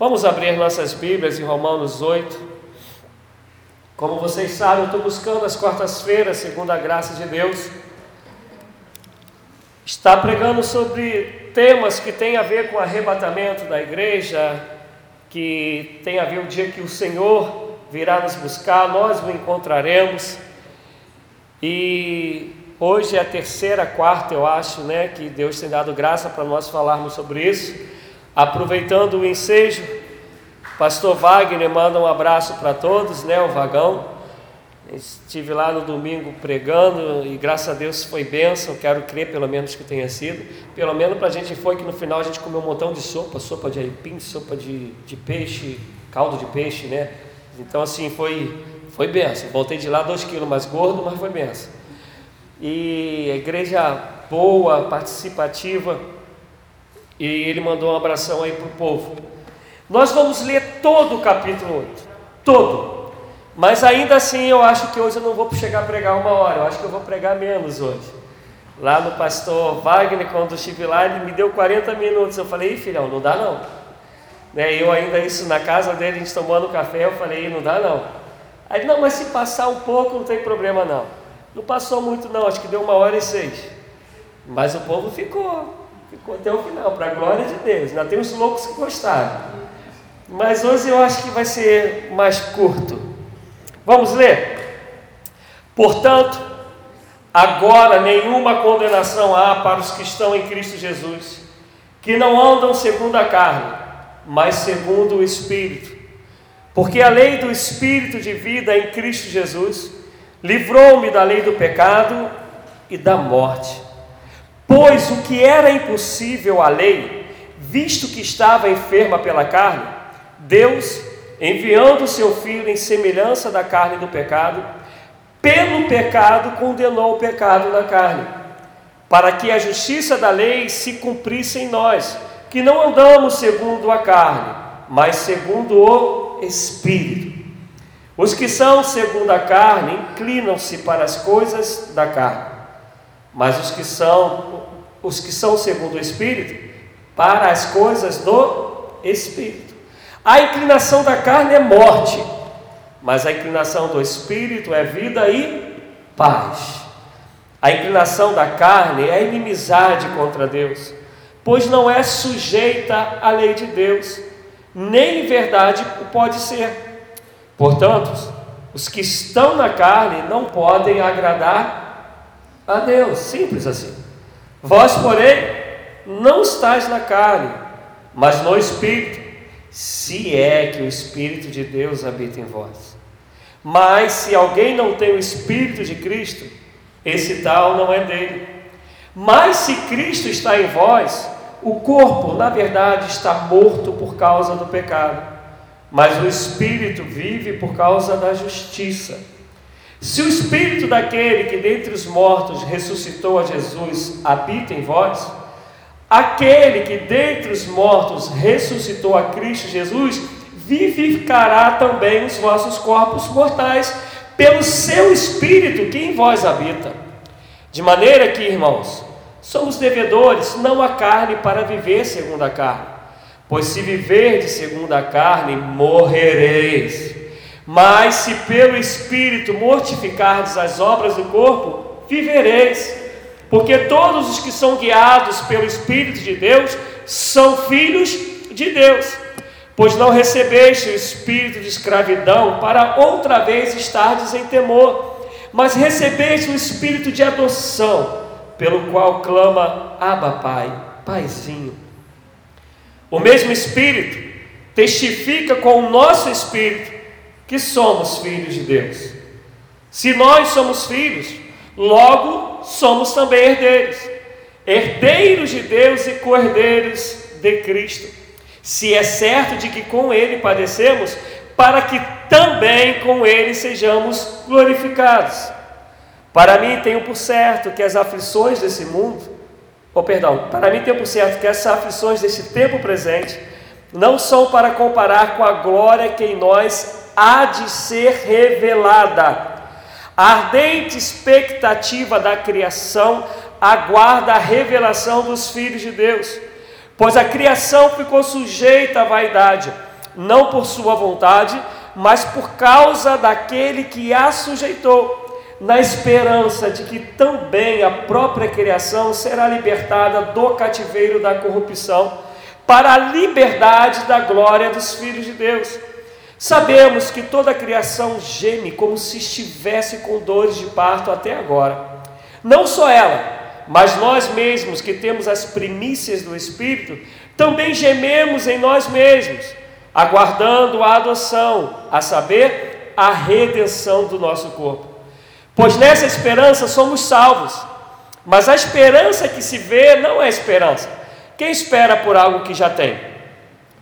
Vamos abrir nossas Bíblias em Romanos 8. Como vocês sabem, eu estou buscando as quartas-feiras, segundo a graça de Deus, está pregando sobre temas que têm a ver com o arrebatamento da igreja, que tem a ver o dia que o Senhor virá nos buscar, nós o encontraremos. E hoje é a terceira, quarta, eu acho, né, que Deus tem dado graça para nós falarmos sobre isso. Aproveitando o ensejo, Pastor Wagner manda um abraço para todos, né? O Vagão. Estive lá no domingo pregando e graças a Deus foi bênção. Quero crer, pelo menos, que tenha sido. Pelo menos para a gente foi que no final a gente comeu um montão de sopa: sopa de aipim, sopa de, de peixe, caldo de peixe, né? Então, assim, foi, foi benção. Voltei de lá dois quilos mais gordo, mas foi benção. E a igreja boa, participativa e ele mandou um abração aí para o povo. Nós vamos ler todo o capítulo 8, todo. Mas ainda assim eu acho que hoje eu não vou chegar a pregar uma hora, eu acho que eu vou pregar menos hoje. Lá no pastor Wagner, quando estive lá, ele me deu 40 minutos. Eu falei, filhão, não dá não. Né, eu ainda isso na casa dele, a gente tomando café, eu falei, não dá não. Aí, não, mas se passar um pouco não tem problema não. Não passou muito não, acho que deu uma hora e seis. Mas o povo ficou. Ficou até o final, para a glória de Deus. Ainda tem os loucos que gostaram. Mas hoje eu acho que vai ser mais curto. Vamos ler? Portanto, agora nenhuma condenação há para os que estão em Cristo Jesus, que não andam segundo a carne, mas segundo o Espírito. Porque a lei do Espírito de vida em Cristo Jesus livrou-me da lei do pecado e da morte. Pois o que era impossível à lei, visto que estava enferma pela carne, Deus, enviando o seu filho em semelhança da carne do pecado, pelo pecado condenou o pecado na carne, para que a justiça da lei se cumprisse em nós, que não andamos segundo a carne, mas segundo o Espírito. Os que são segundo a carne inclinam-se para as coisas da carne mas os que são os que são segundo o Espírito, para as coisas do Espírito. A inclinação da carne é morte, mas a inclinação do Espírito é vida e paz. A inclinação da carne é inimizade contra Deus, pois não é sujeita à lei de Deus, nem em verdade pode ser. Portanto, os que estão na carne não podem agradar a Deus, simples assim. Vós, porém, não estáis na carne, mas no Espírito, se é que o Espírito de Deus habita em vós. Mas se alguém não tem o Espírito de Cristo, esse tal não é dele. Mas se Cristo está em vós, o corpo, na verdade, está morto por causa do pecado, mas o Espírito vive por causa da justiça. Se o espírito daquele que dentre os mortos ressuscitou a Jesus habita em vós, aquele que dentre os mortos ressuscitou a Cristo Jesus vivificará também os vossos corpos mortais pelo seu espírito que em vós habita. De maneira que, irmãos, somos devedores não a carne para viver segundo a carne, pois se viverdes segundo a carne, morrereis. Mas se pelo Espírito mortificardes as obras do corpo, vivereis. Porque todos os que são guiados pelo Espírito de Deus são filhos de Deus. Pois não recebeste o espírito de escravidão para outra vez estardes em temor, mas recebeste o espírito de adoção, pelo qual clama Abba Pai, Paizinho. O mesmo espírito testifica com o nosso espírito que somos filhos de Deus. Se nós somos filhos, logo somos também herdeiros, herdeiros de Deus e cordeiros de Cristo. Se é certo de que com Ele padecemos, para que também com Ele sejamos glorificados. Para mim tenho por certo que as aflições desse mundo, ou oh, perdão, para mim tenho por certo que as aflições desse tempo presente não são para comparar com a glória que em nós há de ser revelada. A ardente expectativa da criação aguarda a revelação dos filhos de Deus, pois a criação ficou sujeita à vaidade, não por sua vontade, mas por causa daquele que a sujeitou, na esperança de que também a própria criação será libertada do cativeiro da corrupção, para a liberdade da glória dos filhos de Deus. Sabemos que toda a criação geme como se estivesse com dores de parto até agora. Não só ela, mas nós mesmos que temos as primícias do Espírito, também gememos em nós mesmos, aguardando a adoção, a saber, a redenção do nosso corpo. Pois nessa esperança somos salvos. Mas a esperança que se vê não é esperança. Quem espera por algo que já tem?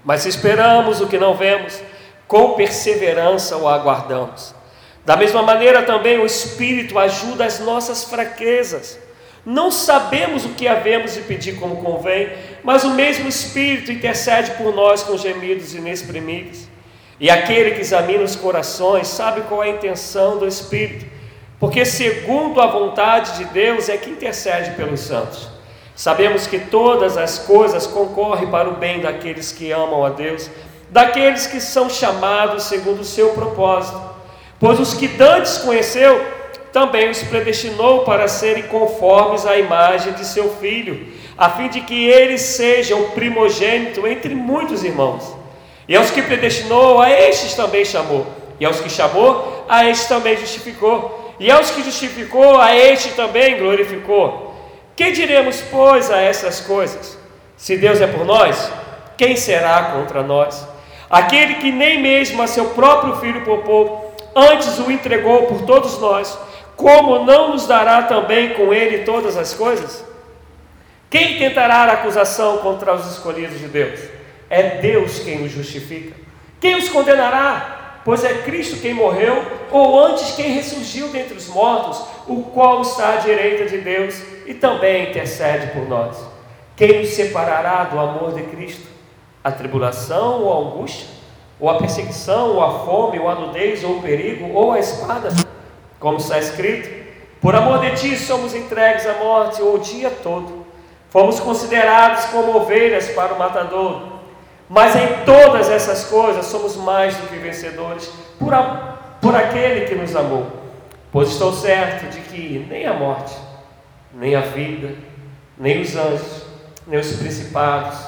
Mas esperamos o que não vemos, com perseverança o aguardamos. Da mesma maneira também o Espírito ajuda as nossas fraquezas. Não sabemos o que havemos de pedir como convém, mas o mesmo Espírito intercede por nós com gemidos inexprimíveis. E aquele que examina os corações sabe qual é a intenção do Espírito, porque segundo a vontade de Deus é que intercede pelos santos. Sabemos que todas as coisas concorrem para o bem daqueles que amam a Deus daqueles que são chamados segundo o seu propósito. Pois os que dantes conheceu, também os predestinou para serem conformes à imagem de seu filho, a fim de que ele seja o primogênito entre muitos irmãos. E aos que predestinou, a estes também chamou. E aos que chamou, a estes também justificou. E aos que justificou, a este também glorificou. Que diremos, pois, a essas coisas? Se Deus é por nós, quem será contra nós? Aquele que nem mesmo a seu próprio filho poupou, antes o entregou por todos nós, como não nos dará também com ele todas as coisas? Quem tentará a acusação contra os escolhidos de Deus? É Deus quem os justifica. Quem os condenará? Pois é Cristo quem morreu, ou antes quem ressurgiu dentre os mortos, o qual está à direita de Deus e também intercede por nós. Quem nos separará do amor de Cristo? A tribulação ou a angústia, ou a perseguição, ou a fome, ou a nudez, ou o perigo, ou a espada, como está escrito: Por amor de ti somos entregues à morte o dia todo, fomos considerados como ovelhas para o matador. Mas em todas essas coisas somos mais do que vencedores por, a, por aquele que nos amou. Pois estou certo de que nem a morte, nem a vida, nem os anjos, nem os principados,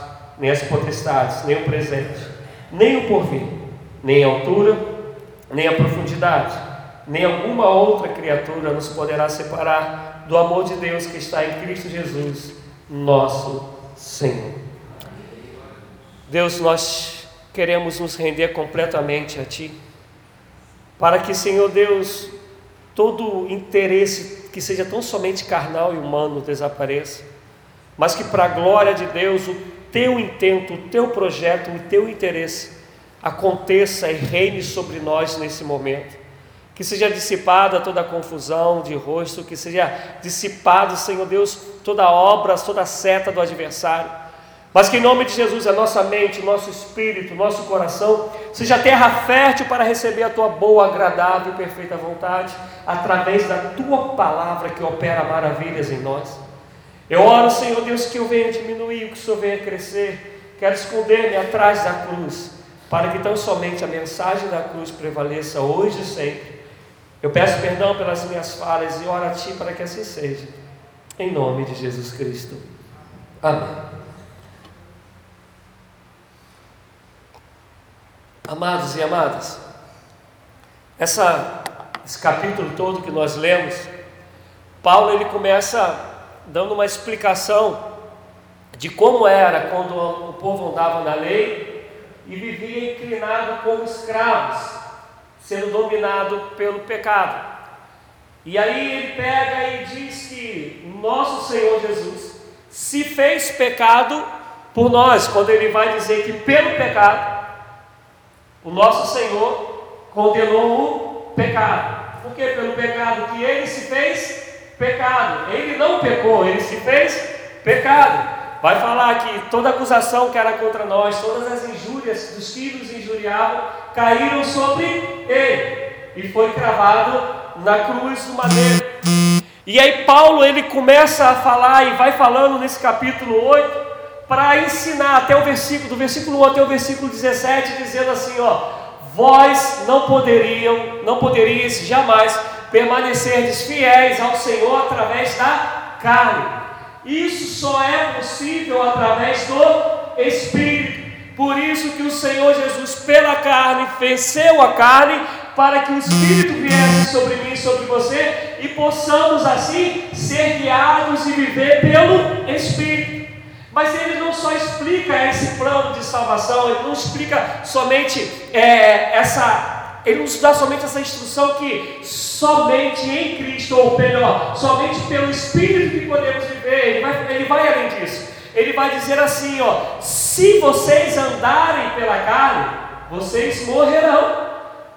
nem as potestades, nem o presente, nem o porvir, nem a altura, nem a profundidade, nem alguma outra criatura nos poderá separar do amor de Deus que está em Cristo Jesus, nosso Senhor. Deus, nós queremos nos render completamente a Ti, para que, Senhor Deus, todo interesse que seja tão somente carnal e humano desapareça, mas que para a glória de Deus o teu intento, o teu projeto, o teu interesse aconteça e reine sobre nós nesse momento. Que seja dissipada toda a confusão de rosto, que seja dissipado, Senhor Deus, toda obra, toda seta do adversário. Mas que em nome de Jesus a nossa mente, nosso espírito, nosso coração seja terra fértil para receber a tua boa, agradável e perfeita vontade, através da tua palavra que opera maravilhas em nós. Eu oro, Senhor Deus, que eu venha diminuir, que o Senhor venha crescer. Quero esconder-me atrás da cruz, para que tão somente a mensagem da cruz prevaleça hoje e sempre. Eu peço perdão pelas minhas falhas e oro a Ti para que assim seja. Em nome de Jesus Cristo. Amém. Amados e amadas, essa, esse capítulo todo que nós lemos, Paulo ele começa dando uma explicação de como era quando o povo andava na lei e vivia inclinado como escravos, sendo dominado pelo pecado. E aí ele pega e diz que nosso Senhor Jesus se fez pecado por nós, quando ele vai dizer que pelo pecado o nosso Senhor condenou o pecado. Porque pelo pecado que ele se fez pecado. Ele não pecou, ele se fez pecado. Vai falar que toda acusação que era contra nós, todas as injúrias dos nos injuriavam, caíram sobre ele e foi cravado na cruz do madeiro. E aí Paulo ele começa a falar e vai falando nesse capítulo 8 para ensinar até o versículo, do versículo 1 até o versículo 17, dizendo assim, ó, vós não poderiam, não poderíeis jamais permanecerdes fiéis ao Senhor através da carne. Isso só é possível através do Espírito. Por isso que o Senhor Jesus, pela carne, venceu a carne, para que o Espírito viesse sobre mim e sobre você, e possamos assim ser guiados e viver pelo Espírito. Mas ele não só explica esse plano de salvação, ele não explica somente é, essa, ele nos dá somente essa instrução que somente em Cristo, ou melhor, somente pelo Espírito que podemos viver, ele vai, ele vai além disso. Ele vai dizer assim: ó, se vocês andarem pela carne, vocês morrerão,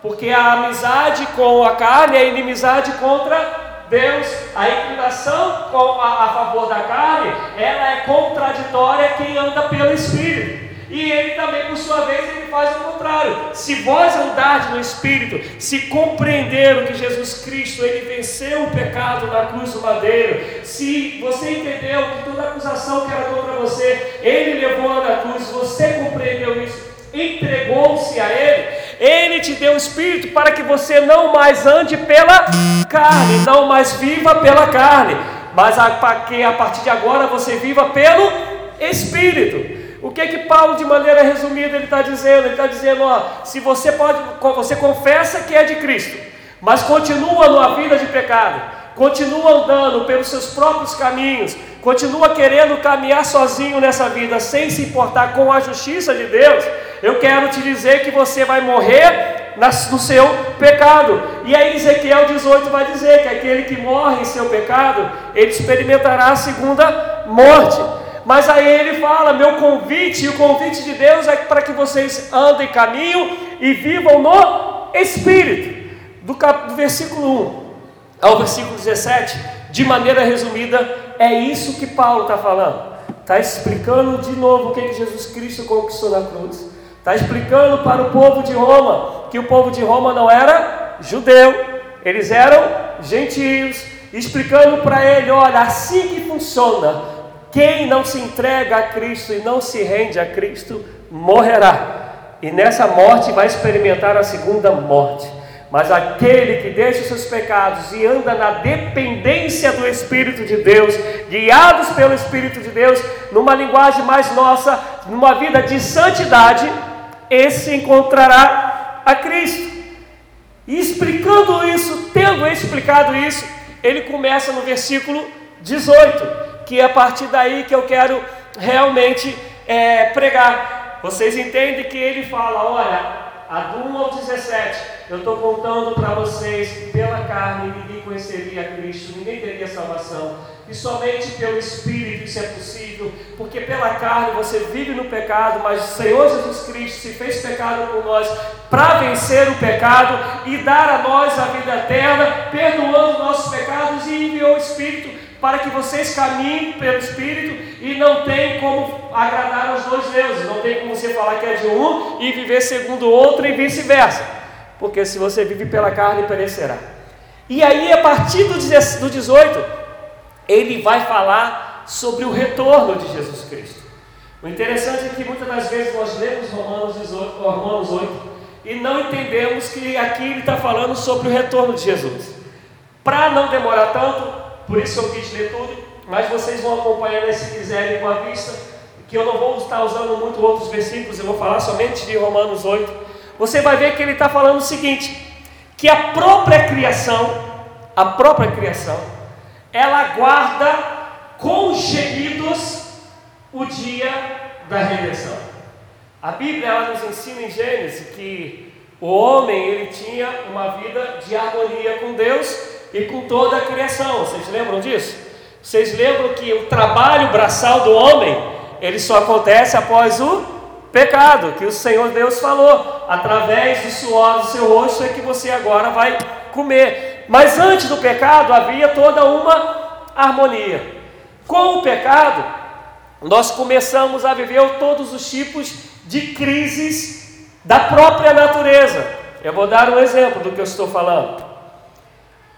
porque a amizade com a carne é inimizade contra Deus, a inclinação a, a favor da carne, ela é contraditória quem anda pelo Espírito. E ele também, por sua vez, ele faz o contrário. Se vós andardes no Espírito, se compreender o que Jesus Cristo, ele venceu o pecado na cruz do madeiro, se você entendeu que toda acusação que era contra você, ele levou na cruz, você compreendeu isso, entregou-se a ele, ele te deu o Espírito para que você não mais ande pela carne, não mais viva pela carne, mas para que a partir de agora você viva pelo Espírito. O que é que Paulo, de maneira resumida, ele está dizendo? Ele está dizendo: ó, se você pode, você confessa que é de Cristo, mas continua numa vida de pecado, continua andando pelos seus próprios caminhos, continua querendo caminhar sozinho nessa vida, sem se importar com a justiça de Deus, eu quero te dizer que você vai morrer no seu pecado. E aí Ezequiel 18 vai dizer que aquele que morre em seu pecado, ele experimentará a segunda morte. Mas aí ele fala: meu convite, e o convite de Deus é para que vocês andem caminho e vivam no Espírito. Do, cap, do versículo 1 ao versículo 17, de maneira resumida, é isso que Paulo está falando. Está explicando de novo o que, que Jesus Cristo conquistou na cruz. Está explicando para o povo de Roma que o povo de Roma não era judeu, eles eram gentios, explicando para ele: olha, assim que funciona, quem não se entrega a Cristo e não se rende a Cristo morrerá, e nessa morte vai experimentar a segunda morte. Mas aquele que deixa os seus pecados e anda na dependência do Espírito de Deus, guiados pelo Espírito de Deus, numa linguagem mais nossa, numa vida de santidade, esse encontrará a Cristo. E explicando isso, tendo explicado isso, ele começa no versículo 18, que é a partir daí que eu quero realmente é, pregar. Vocês entendem que ele fala: olha, a do 1 ao 17, eu estou contando para vocês que pela carne ninguém conheceria Cristo, ninguém teria salvação e somente pelo Espírito isso é possível, porque pela carne você vive no pecado, mas o Senhor Jesus Cristo se fez pecado por nós para vencer o pecado e dar a nós a vida eterna, perdoando nossos pecados e enviou o Espírito para que vocês caminhem pelo Espírito e não tem como agradar aos dois deuses, não tem como você falar que é de um e viver segundo o outro e vice-versa, porque se você vive pela carne, perecerá. E aí, a partir do 18, ele vai falar sobre o retorno de Jesus Cristo. O interessante é que muitas das vezes nós lemos Romanos, 18, Romanos 8 e não entendemos que aqui ele está falando sobre o retorno de Jesus. Para não demorar tanto, por isso eu quis ler tudo, mas vocês vão acompanhando se quiserem com a vista, que eu não vou estar usando muito outros versículos, eu vou falar somente de Romanos 8. Você vai ver que ele está falando o seguinte: que a própria criação, a própria criação, ela aguarda com gemidos o dia da redenção. A Bíblia ela nos ensina em Gênesis que o homem ele tinha uma vida de harmonia com Deus e com toda a criação. Vocês lembram disso? Vocês lembram que o trabalho braçal do homem ele só acontece após o pecado, que o Senhor Deus falou, através do suor do seu rosto é que você agora vai comer. Mas antes do pecado havia toda uma harmonia. Com o pecado, nós começamos a viver todos os tipos de crises da própria natureza. Eu vou dar um exemplo do que eu estou falando.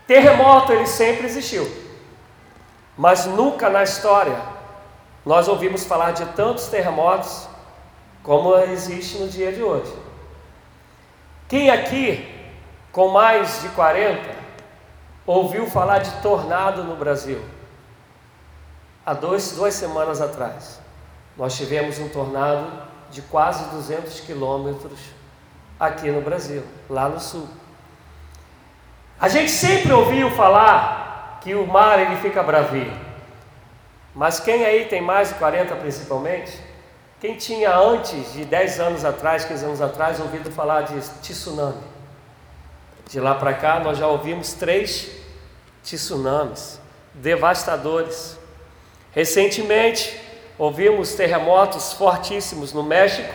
Terremoto ele sempre existiu, mas nunca na história nós ouvimos falar de tantos terremotos como existe no dia de hoje. Quem aqui, com mais de 40, ouviu falar de tornado no Brasil? Há dois, duas semanas atrás, nós tivemos um tornado de quase 200 quilômetros aqui no Brasil, lá no sul. A gente sempre ouviu falar que o mar ele fica bravio. Mas quem aí tem mais de 40 principalmente, quem tinha antes de 10 anos atrás, 15 anos atrás, ouvido falar de tsunami? De lá para cá nós já ouvimos três tsunamis devastadores. Recentemente ouvimos terremotos fortíssimos no México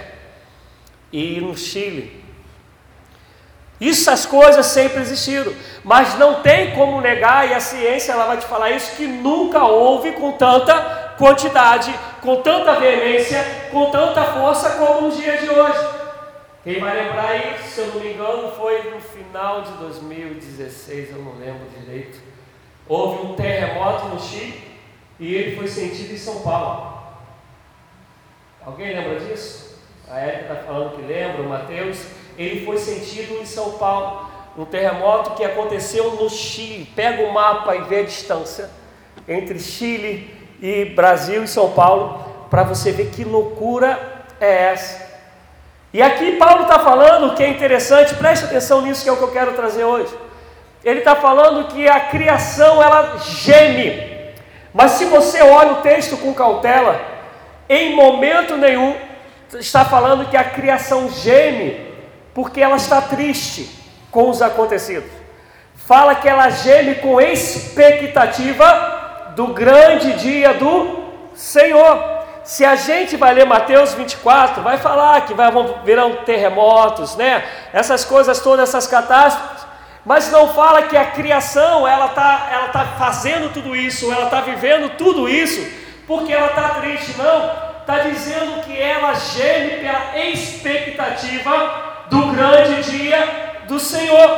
e no Chile. Essas coisas sempre existiram, mas não tem como negar, e a ciência ela vai te falar isso, que nunca houve com tanta quantidade, com tanta veemência, com tanta força como nos dias de hoje. Quem vai lembrar aí, se eu não me engano, foi no final de 2016, eu não lembro direito. Houve um terremoto no Chile e ele foi sentido em São Paulo. Alguém lembra disso? A Érica está falando que lembra, o Mateus ele foi sentido em São Paulo, um terremoto que aconteceu no Chile. Pega o mapa e vê a distância entre Chile e Brasil e São Paulo, para você ver que loucura é essa. E aqui Paulo está falando que é interessante, preste atenção nisso que é o que eu quero trazer hoje. Ele está falando que a criação ela geme, mas se você olha o texto com cautela, em momento nenhum está falando que a criação geme porque ela está triste com os acontecidos. Fala que ela geme com expectativa do grande dia do Senhor. Se a gente vai ler Mateus 24, vai falar que vai, virão terremotos, né? Essas coisas todas, essas catástrofes. Mas não fala que a criação ela está ela tá fazendo tudo isso, ela está vivendo tudo isso, porque ela está triste, não. Está dizendo que ela geme pela expectativa do grande dia do Senhor.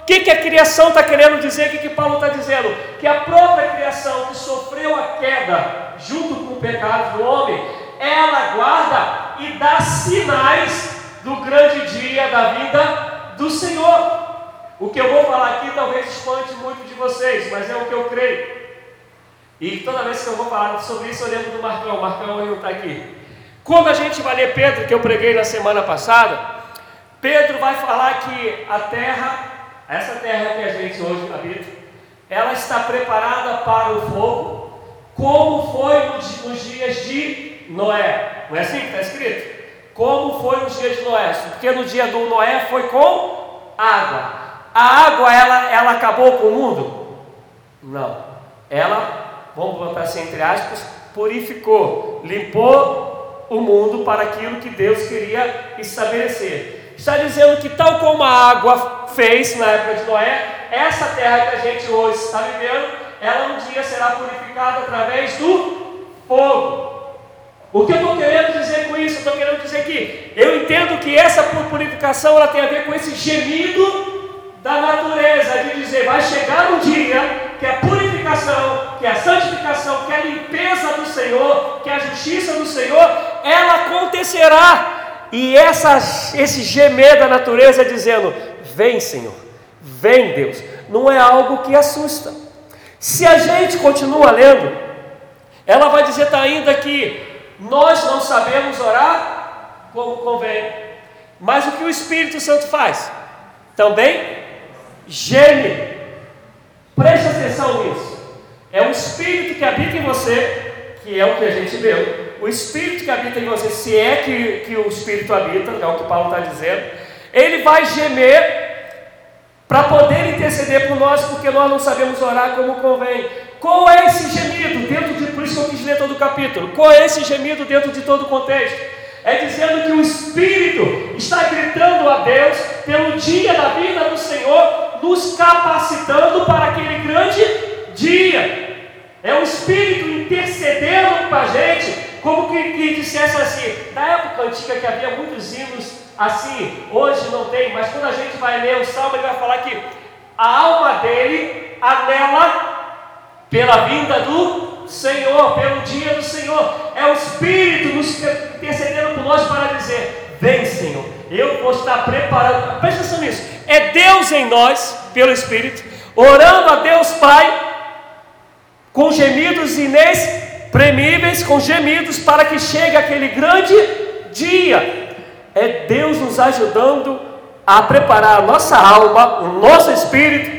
O que, que a criação está querendo dizer? O que, que Paulo está dizendo? Que a própria criação que sofreu a queda junto com o pecado do homem, ela guarda e dá sinais do grande dia da vida do Senhor. O que eu vou falar aqui talvez espante muito de vocês, mas é o que eu creio. E toda vez que eu vou falar sobre isso, eu lembro do Marcão. Marcão não está aqui. Como a gente vai ler Pedro, que eu preguei na semana passada, Pedro vai falar que a terra, essa terra que a gente hoje habita, ela está preparada para o fogo, como foi nos dias de Noé. Não é assim que está escrito? Como foi nos dias de Noé? Porque no dia do Noé foi com água. A água, ela, ela acabou com o mundo? Não. Ela, vamos botar assim entre aspas, purificou, limpou o mundo para aquilo que Deus queria estabelecer está dizendo que, tal como a água fez na época de Noé, essa terra que a gente hoje está vivendo, ela um dia será purificada através do fogo. O que eu estou querendo dizer com isso? Eu estou querendo dizer que eu entendo que essa purificação ela tem a ver com esse gemido da natureza, de dizer, vai chegar um dia que a purificação, que a santificação, que a limpeza do Senhor, que a justiça do Senhor, ela acontecerá. E essa, esse gemer da natureza dizendo: Vem, Senhor, vem, Deus, não é algo que assusta. Se a gente continua lendo, ela vai dizer tá ainda que nós não sabemos orar como convém, mas o que o Espírito Santo faz? Também geme. Preste atenção nisso. É o Espírito que habita em você, que é o que a gente leu o Espírito que habita em você, se é que, que o Espírito habita, é o que Paulo está dizendo, ele vai gemer para poder interceder por nós, porque nós não sabemos orar como convém. Qual é esse gemido dentro de, por isso que eu quis ler todo o capítulo, qual é esse gemido dentro de todo o contexto? É dizendo que o Espírito está gritando a Deus pelo dia da vida do Senhor, nos capacitando para aquele grande dia. É o Espírito intercedendo para a gente como que, que dissesse assim, na época antiga que havia muitos hinos assim, hoje não tem, mas quando a gente vai ler o salmo, ele vai falar que a alma dele anela pela vinda do Senhor, pelo dia do Senhor. É o Espírito nos intercedendo por nós para dizer: Vem, Senhor, eu vou estar preparado. Presta atenção nisso. É Deus em nós, pelo Espírito, orando a Deus Pai, com gemidos inexprimíveis, com gemidos, para que chegue aquele grande dia. É Deus nos ajudando a preparar a nossa alma, o nosso espírito,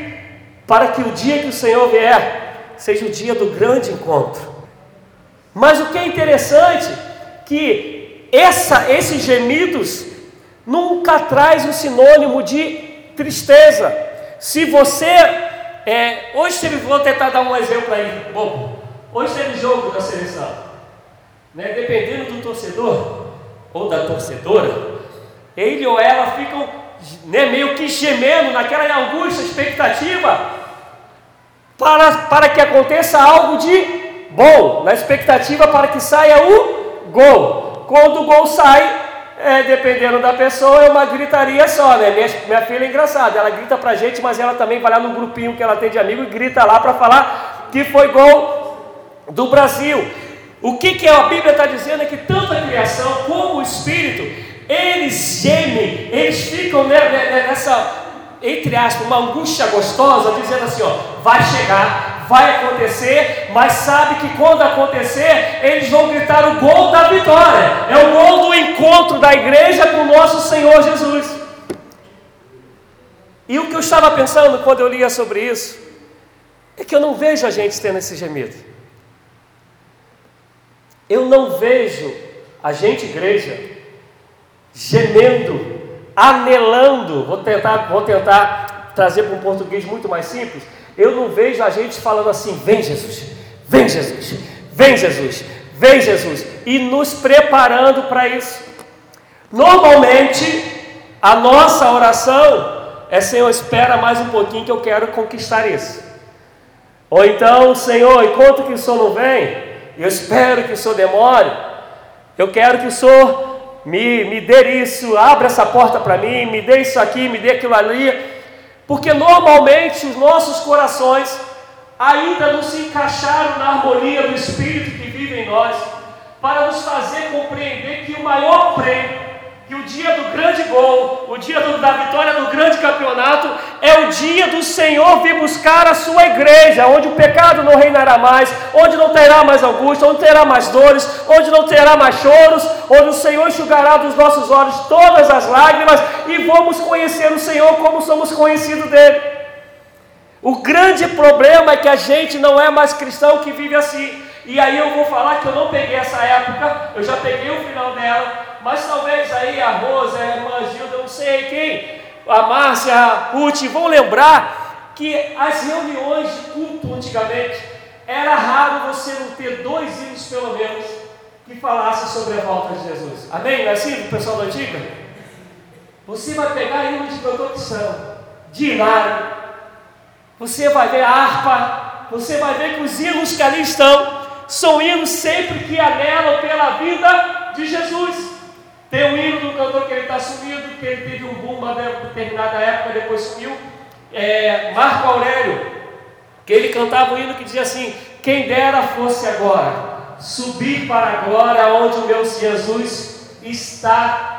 para que o dia que o Senhor vier seja o dia do grande encontro. Mas o que é interessante que essa, esses gemidos nunca traz um sinônimo de tristeza. Se você é, hoje teve, vou tentar dar um exemplo aí, bobo. Hoje teve jogo da seleção. Né? Dependendo do torcedor ou da torcedora, ele ou ela ficam né, meio que gemendo naquela angústia, expectativa para, para que aconteça algo de bom, na expectativa para que saia o gol. Quando o gol sai, é, dependendo da pessoa, é uma gritaria só, né? Minha, minha filha é engraçada, ela grita pra gente, mas ela também vai lá no grupinho que ela tem de amigo e grita lá para falar que foi gol do Brasil. O que, que a Bíblia está dizendo é que tanto a criação como o Espírito, eles gemem, eles ficam nessa, entre aspas, uma angústia gostosa, dizendo assim: ó, vai chegar, vai acontecer, mas sabe que quando acontecer, eles vão gritar o gol da vitória, é o gol do encontro da igreja com o nosso Senhor Jesus. E o que eu estava pensando quando eu lia sobre isso, é que eu não vejo a gente tendo esse gemido. Eu não vejo a gente, igreja, gemendo, anelando, vou tentar, vou tentar trazer para um português muito mais simples, eu não vejo a gente falando assim: vem Jesus, vem Jesus, vem Jesus, vem Jesus, e nos preparando para isso. Normalmente, a nossa oração é: Senhor, espera mais um pouquinho que eu quero conquistar isso. Ou então, Senhor, enquanto que o Senhor não vem, eu espero que o Senhor demore, eu quero que o Senhor me, me dê isso, abra essa porta para mim, me dê isso aqui, me dê aquilo ali. Porque normalmente os nossos corações ainda não se encaixaram na harmonia do Espírito que vive em nós, para nos fazer compreender que o maior prêmio que o dia do grande gol, o dia do, da vitória do grande campeonato, é o dia do Senhor vir buscar a sua igreja, onde o pecado não reinará mais, onde não terá mais angústia, onde terá mais dores, onde não terá mais choros, onde o Senhor enxugará dos nossos olhos todas as lágrimas e vamos conhecer o Senhor como somos conhecidos dele. O grande problema é que a gente não é mais cristão que vive assim. E aí eu vou falar que eu não peguei essa época, eu já peguei o final dela, mas talvez aí a Rosa, a irmã Gilda, não sei quem, a Márcia, a Ruth, vão lembrar que as reuniões de culto antigamente era raro você não ter dois hinos pelo menos que falassem sobre a volta de Jesus. Amém? Não é assim, pessoal da antiga? Você vai pegar hino de produção, de hilário, você vai ver a harpa, você vai ver que os hinos que ali estão são hinos sempre que anelam pela vida de Jesus. Tem um hino do cantor que ele está sumido, que ele teve um boom uma determinada época, depois sumiu. É, Marco Aurélio, que ele cantava um hino que dizia assim: Quem dera fosse agora subir para a glória onde o meu Jesus está.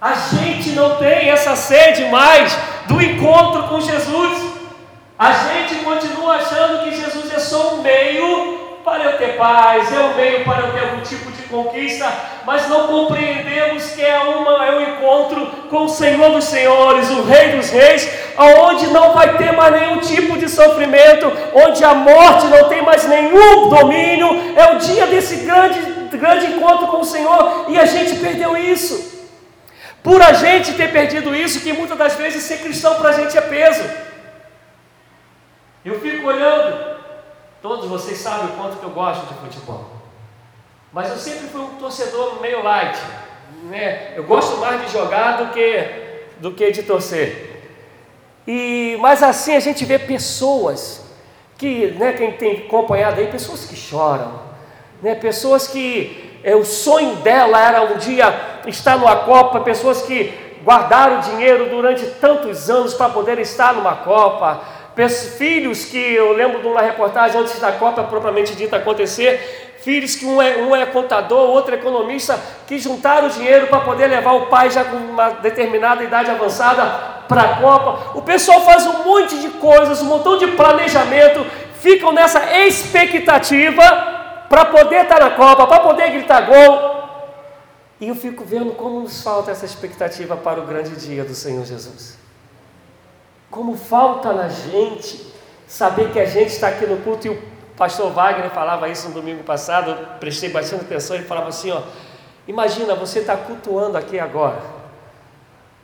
A gente não tem essa sede mais do encontro com Jesus. A gente continua achando que Jesus é só um meio para eu ter paz, um meio para eu ter algum tipo de conquista, mas não compreendemos que é, uma, é um encontro com o Senhor dos Senhores, o Rei dos Reis, aonde não vai ter mais nenhum tipo de sofrimento, onde a morte não tem mais nenhum domínio, é o dia desse grande, grande encontro com o Senhor, e a gente perdeu isso. Por a gente ter perdido isso, que muitas das vezes ser cristão para a gente é peso. Eu fico olhando Todos vocês sabem o quanto que eu gosto de futebol. Mas eu sempre fui um torcedor meio light. Né? Eu gosto mais de jogar do que, do que de torcer. E, mas assim a gente vê pessoas que, né, quem tem acompanhado aí, pessoas que choram, né, pessoas que é, o sonho dela era um dia estar numa Copa, pessoas que guardaram dinheiro durante tantos anos para poder estar numa Copa, filhos que eu lembro de uma reportagem antes da Copa propriamente dita acontecer, filhos que um é, um é contador, outro é economista, que juntaram dinheiro para poder levar o pai já com uma determinada idade avançada para a Copa. O pessoal faz um monte de coisas, um montão de planejamento, ficam nessa expectativa para poder estar na Copa, para poder gritar gol. E eu fico vendo como nos falta essa expectativa para o grande dia do Senhor Jesus. Como falta na gente saber que a gente está aqui no culto. E o pastor Wagner falava isso no domingo passado, eu prestei bastante atenção, ele falava assim, ó, imagina, você está cultuando aqui agora,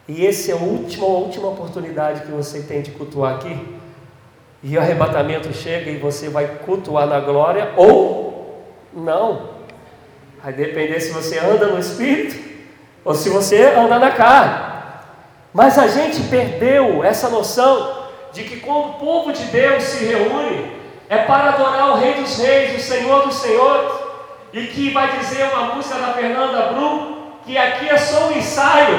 e esse é a última, a última oportunidade que você tem de cultuar aqui, e o arrebatamento chega e você vai cultuar na glória, ou não, vai depender se você anda no Espírito, ou se você anda na carne, mas a gente perdeu essa noção de que quando o povo de Deus se reúne, é para adorar o Rei dos Reis, o Senhor dos Senhores, e que vai dizer uma música da Fernanda Brum, que aqui é só um ensaio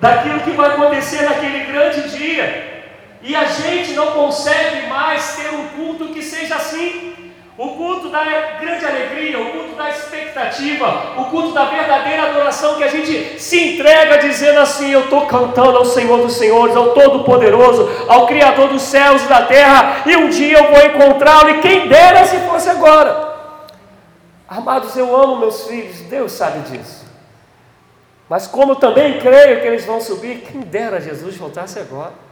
daquilo que vai acontecer naquele grande dia. E a gente não consegue mais ter um culto que seja assim. O culto da grande alegria, o culto da expectativa, o culto da verdadeira adoração que a gente se entrega dizendo assim: Eu estou cantando ao Senhor dos Senhores, ao Todo-Poderoso, ao Criador dos céus e da terra, e um dia eu vou encontrá-lo, e quem dera se fosse agora. Amados, eu amo meus filhos, Deus sabe disso. Mas como também creio que eles vão subir, quem dera Jesus voltasse agora.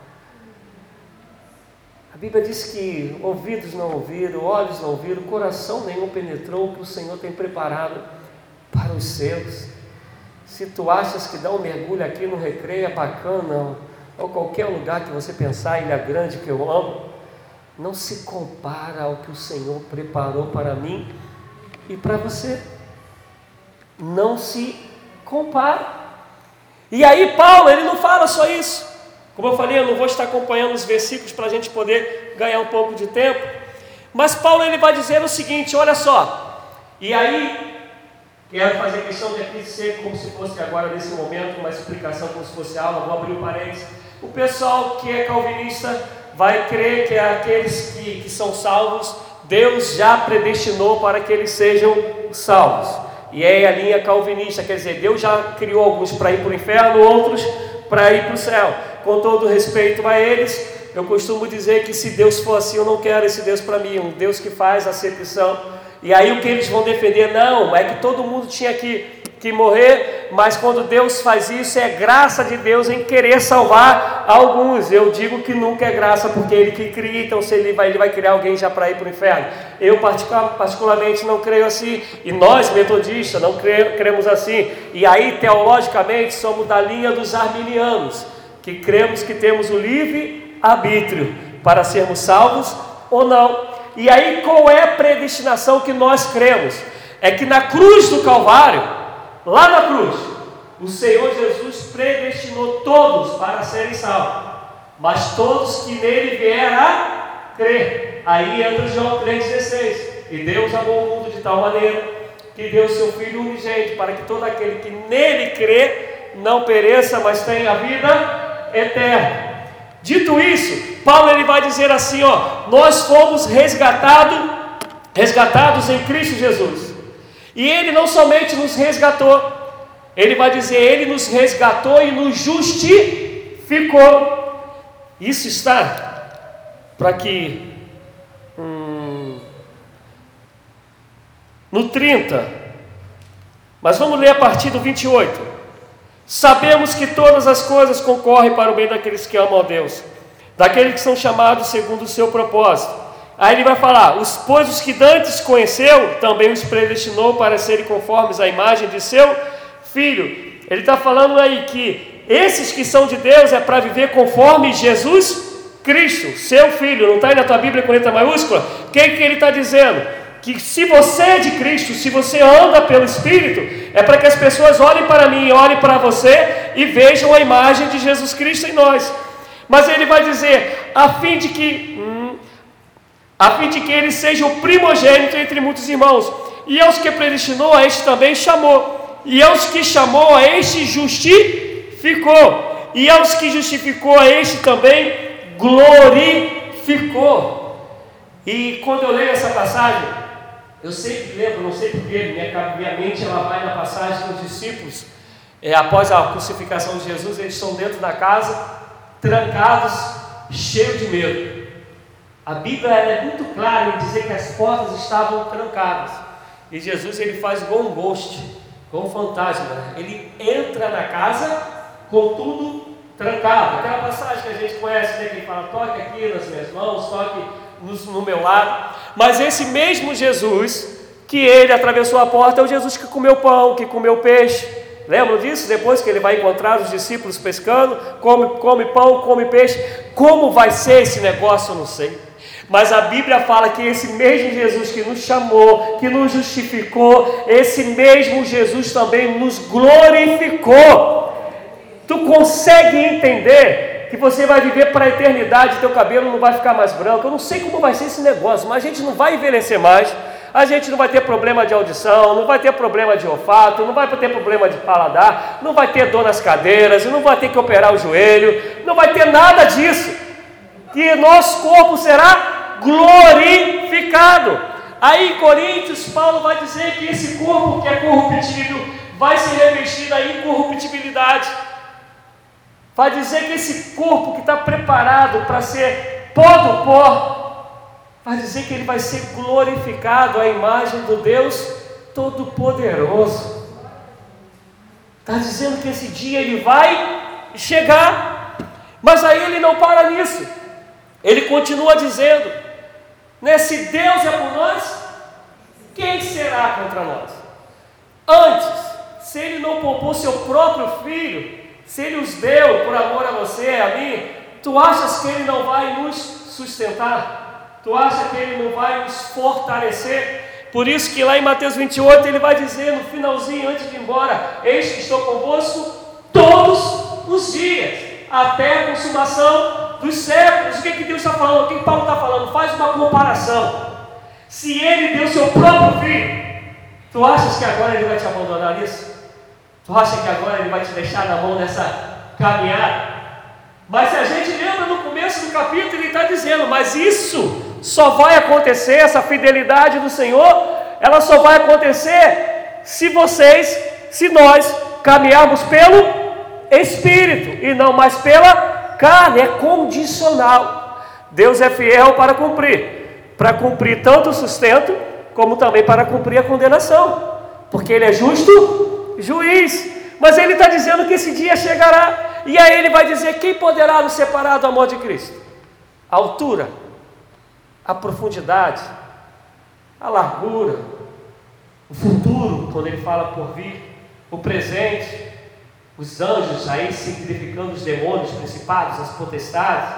A Bíblia diz que ouvidos não ouviram, olhos não viram, coração nenhum penetrou, que o Senhor tem preparado para os seus. Se tu achas que dá um mergulho aqui no recreio é bacana, ou qualquer lugar que você pensar, Ilha Grande que eu amo, não se compara ao que o Senhor preparou para mim e para você. Não se compara. E aí Paulo, ele não fala só isso. Como eu falei, eu não vou estar acompanhando os versículos para a gente poder ganhar um pouco de tempo. Mas Paulo ele vai dizer o seguinte: olha só. E aí, quero fazer questão de aqui ser como se fosse agora, nesse momento, uma explicação como se fosse aula. Vou abrir um parênteses. O pessoal que é calvinista vai crer que aqueles que, que são salvos, Deus já predestinou para que eles sejam salvos. E é a linha calvinista, quer dizer, Deus já criou alguns para ir para o inferno, outros para ir para o céu com todo respeito a eles, eu costumo dizer que se Deus for assim, eu não quero esse Deus para mim, um Deus que faz acepção. E aí o que eles vão defender? Não, é que todo mundo tinha que, que morrer, mas quando Deus faz isso, é graça de Deus em querer salvar alguns. Eu digo que nunca é graça, porque Ele que cria, então se Ele vai, ele vai criar alguém já para ir para o inferno. Eu particularmente não creio assim, e nós metodistas não cremos assim. E aí, teologicamente, somos da linha dos arminianos que cremos que temos o livre arbítrio para sermos salvos ou não. E aí qual é a predestinação que nós cremos? É que na cruz do Calvário, lá na cruz, o Senhor Jesus predestinou todos para serem salvos, mas todos que nele vieram a crer. Aí entra João 3,16. E Deus amou o mundo de tal maneira que deu seu Filho unigente, para que todo aquele que nele crê não pereça, mas tenha a vida eterno. Dito isso, Paulo ele vai dizer assim, ó, nós fomos resgatados, resgatados em Cristo Jesus. E ele não somente nos resgatou, ele vai dizer, ele nos resgatou e nos justificou. Isso está para que hum, no 30, mas vamos ler a partir do 28. Sabemos que todas as coisas concorrem para o bem daqueles que amam a Deus, daqueles que são chamados segundo o seu propósito. Aí ele vai falar: os pois os que dantes conheceu, também os predestinou para serem conformes à imagem de seu filho. Ele está falando aí que esses que são de Deus é para viver conforme Jesus Cristo, seu filho. Não está aí na tua Bíblia com letra maiúscula? O que, que ele está dizendo? Que se você é de Cristo, se você anda pelo Espírito, é para que as pessoas olhem para mim, olhem para você e vejam a imagem de Jesus Cristo em nós. Mas ele vai dizer, a fim de que, hum, a fim de que ele seja o primogênito entre muitos irmãos. E aos que predestinou, a este também chamou. E aos que chamou, a este justificou. E aos que justificou, a este também glorificou ficou. E quando eu leio essa passagem, eu sempre lembro, não sei porquê, minha, minha mente ela vai na passagem dos discípulos. É, após a crucificação de Jesus, eles estão dentro da casa, trancados, cheios de medo. A Bíblia é muito clara em dizer que as portas estavam trancadas. E Jesus ele faz igual um ghost, como um fantasma. Né? Ele entra na casa com tudo trancado. Aquela passagem que a gente conhece, né, que fala: toque aqui nas minhas mãos, toque no, meu lado. Mas esse mesmo Jesus, que ele atravessou a porta, é o Jesus que comeu pão, que comeu peixe. Lembram disso? Depois que ele vai encontrar os discípulos pescando, come, come pão, come peixe. Como vai ser esse negócio, eu não sei. Mas a Bíblia fala que esse mesmo Jesus que nos chamou, que nos justificou, esse mesmo Jesus também nos glorificou. Tu consegue entender que você vai viver para a eternidade, teu cabelo não vai ficar mais branco. Eu não sei como vai ser esse negócio, mas a gente não vai envelhecer mais a gente não vai ter problema de audição, não vai ter problema de olfato, não vai ter problema de paladar, não vai ter dor nas cadeiras, não vai ter que operar o joelho, não vai ter nada disso. E nosso corpo será glorificado. Aí em Coríntios, Paulo vai dizer que esse corpo que é corruptível vai ser revestido da incorruptibilidade. Vai dizer que esse corpo que está preparado para ser pó do pó, vai dizer que ele vai ser glorificado à imagem do Deus Todo-Poderoso. Está dizendo que esse dia ele vai chegar, mas aí ele não para nisso, ele continua dizendo: né, se Deus é por nós, quem será contra nós? Antes, se ele não poupou seu próprio filho, se ele os deu por amor a você, a mim, tu achas que ele não vai nos sustentar? Tu acha que ele não vai nos fortalecer? Por isso que lá em Mateus 28 ele vai dizer no finalzinho, antes de ir embora, eis que estou convosco todos os dias, até a consumação dos séculos. O que, que Deus está falando? O que, que Paulo está falando? Faz uma comparação. Se ele deu seu próprio filho, tu achas que agora ele vai te abandonar nisso? Tu acha que agora ele vai te deixar na mão dessa caminhada? Mas se a gente lembra no começo do capítulo, ele está dizendo: Mas isso só vai acontecer, essa fidelidade do Senhor, ela só vai acontecer se vocês, se nós caminharmos pelo Espírito e não mais pela carne, é condicional. Deus é fiel para cumprir, para cumprir tanto o sustento, como também para cumprir a condenação, porque Ele é justo juiz. Mas Ele está dizendo que esse dia chegará, e aí Ele vai dizer: quem poderá nos separar do amor de Cristo? A altura, a profundidade, a largura, o futuro, quando ele fala por vir, o presente, os anjos aí significando os demônios, principados, as potestades.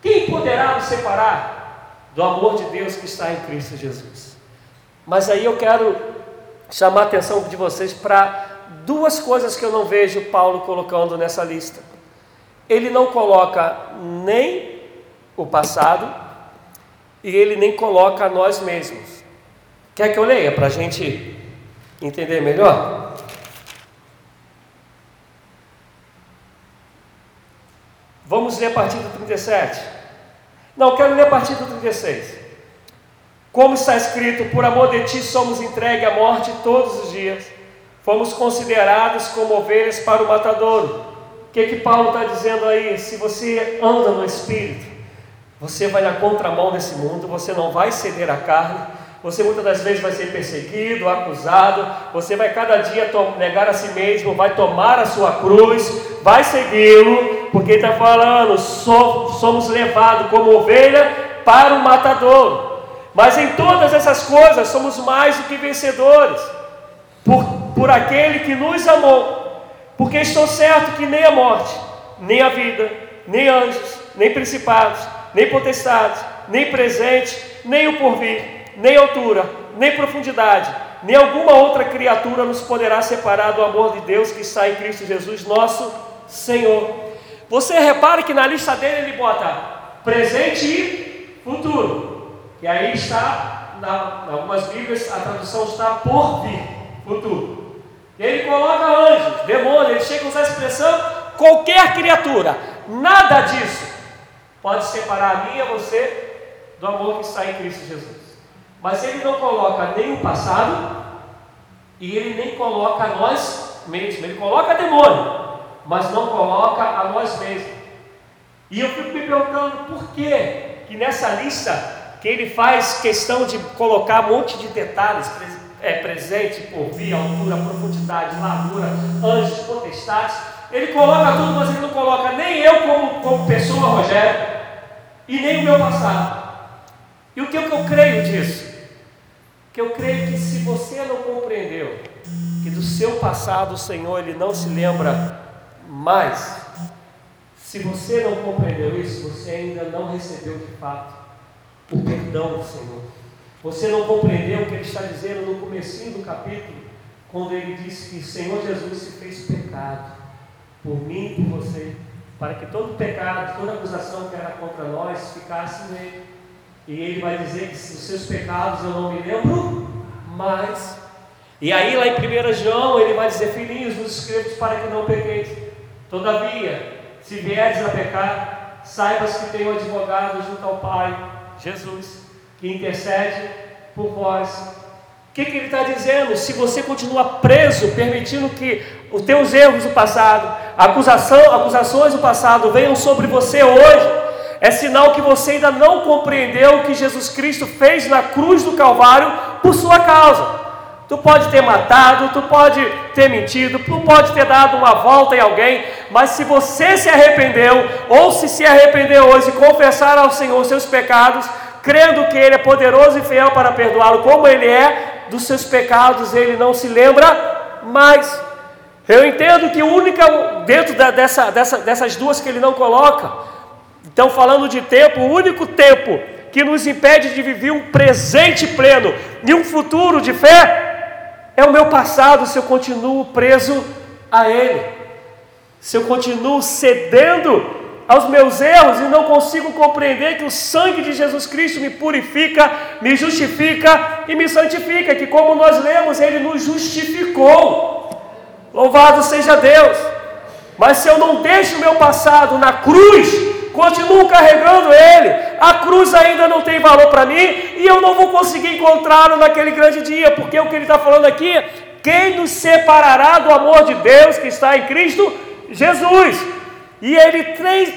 Quem poderá nos separar do amor de Deus que está em Cristo Jesus? Mas aí eu quero chamar a atenção de vocês para duas coisas que eu não vejo Paulo colocando nessa lista. Ele não coloca nem o passado e ele nem coloca nós mesmos. Quer que eu leia para a gente entender melhor? Vamos ler a partir do 37. Não, quero ler a partir do 36. Como está escrito, por amor de ti somos entregues à morte todos os dias. Fomos considerados como ovelhas para o matadouro. O que, que Paulo está dizendo aí? Se você anda no Espírito, você vai na contramão desse mundo, você não vai ceder à carne, você muitas das vezes vai ser perseguido, acusado, você vai cada dia negar a si mesmo, vai tomar a sua cruz, vai segui-lo, porque está falando, somos levados como ovelha para o matador. Mas em todas essas coisas somos mais do que vencedores, por, por aquele que nos amou, porque estou certo que nem a morte, nem a vida, nem anjos, nem principados, nem potestade, nem presente, nem o porvir, nem altura, nem profundidade, nem alguma outra criatura nos poderá separar do amor de Deus que está em Cristo Jesus, nosso Senhor. Você repare que na lista dele ele bota presente e futuro. E aí está, na, em algumas Bíblias, a tradução está por vir, futuro. E ele coloca anjos, demônios, ele chega a usar a expressão qualquer criatura. Nada disso pode separar a mim e a você do amor que está em Cristo Jesus. Mas ele não coloca nem o passado e ele nem coloca nós mesmos. Ele coloca demônio, mas não coloca a nós mesmos. E eu fico me perguntando por que que nessa lista que ele faz questão de colocar um monte de detalhes é, presente, por via, altura, profundidade, largura, anjos, potestades. Ele coloca tudo, mas ele não coloca nem eu como, como pessoa, Rogério, e nem o meu passado. E o que, que eu creio disso? Que eu creio que se você não compreendeu que do seu passado o Senhor ele não se lembra mais, se você não compreendeu isso, você ainda não recebeu de fato o perdão do Senhor. Você não compreendeu o que ele está dizendo no comecinho do capítulo, quando ele disse que o Senhor Jesus se fez pecado por mim e por você, para que todo pecado, toda acusação que era contra nós ficasse nele. E ele vai dizer que os seus pecados eu não me lembro mais. E aí lá em 1 João ele vai dizer, filhinhos, vos escrevo para que não pequeis. Todavia, se vieres a pecar, saibas que tenho advogado junto ao Pai, Jesus que intercede por vós. O que, que ele está dizendo? Se você continua preso, permitindo que os teus erros do passado, acusação, acusações do passado venham sobre você hoje, é sinal que você ainda não compreendeu o que Jesus Cristo fez na cruz do Calvário por sua causa. Tu pode ter matado, tu pode ter mentido, tu pode ter dado uma volta em alguém, mas se você se arrependeu, ou se se arrependeu hoje e confessar ao Senhor seus pecados, crendo que Ele é poderoso e fiel para perdoá-lo, como Ele é, dos seus pecados Ele não se lembra mais. Eu entendo que o único, dentro da, dessa, dessa, dessas duas que Ele não coloca, então falando de tempo, o único tempo que nos impede de viver um presente pleno e um futuro de fé é o meu passado, se eu continuo preso a Ele, se eu continuo cedendo aos meus erros e não consigo compreender que o sangue de Jesus Cristo me purifica, me justifica e me santifica, que como nós lemos, ele nos justificou. Louvado seja Deus. Mas se eu não deixo o meu passado na cruz, continuo carregando ele, a cruz ainda não tem valor para mim e eu não vou conseguir encontrá-lo naquele grande dia, porque o que ele está falando aqui, quem nos separará do amor de Deus que está em Cristo Jesus? E ele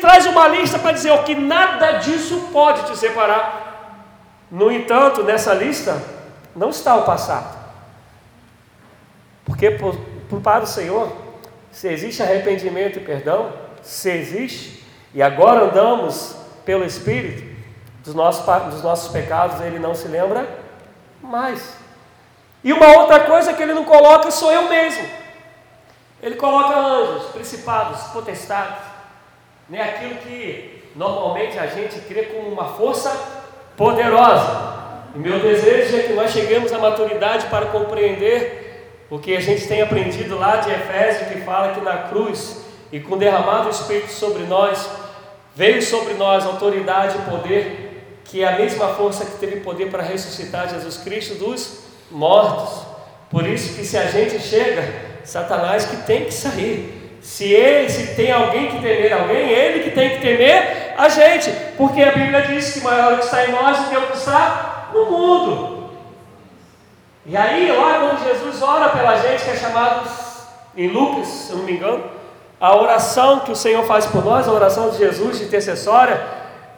traz uma lista para dizer o que nada disso pode te separar. No entanto, nessa lista não está o passado. Porque por, por, para o Senhor, se existe arrependimento e perdão, se existe, e agora andamos pelo Espírito, dos nossos, dos nossos pecados, ele não se lembra mais. E uma outra coisa que ele não coloca sou eu mesmo. Ele coloca anjos, principados, potestades né, aquilo que normalmente a gente crê como uma força poderosa. E meu desejo é que nós cheguemos à maturidade para compreender o que a gente tem aprendido lá de Efésios, que fala que na cruz e com derramado o Espírito sobre nós, veio sobre nós autoridade e poder, que é a mesma força que teve poder para ressuscitar Jesus Cristo dos mortos. Por isso que se a gente chega, Satanás que tem que sair. Se ele, se tem alguém que temer alguém, ele que tem que temer a gente, porque a Bíblia diz que maior é o que está em nós do que o que está no mundo. E aí, lá quando Jesus ora pela gente, que é chamado em Lucas, se não me engano, a oração que o Senhor faz por nós, a oração de Jesus de intercessória,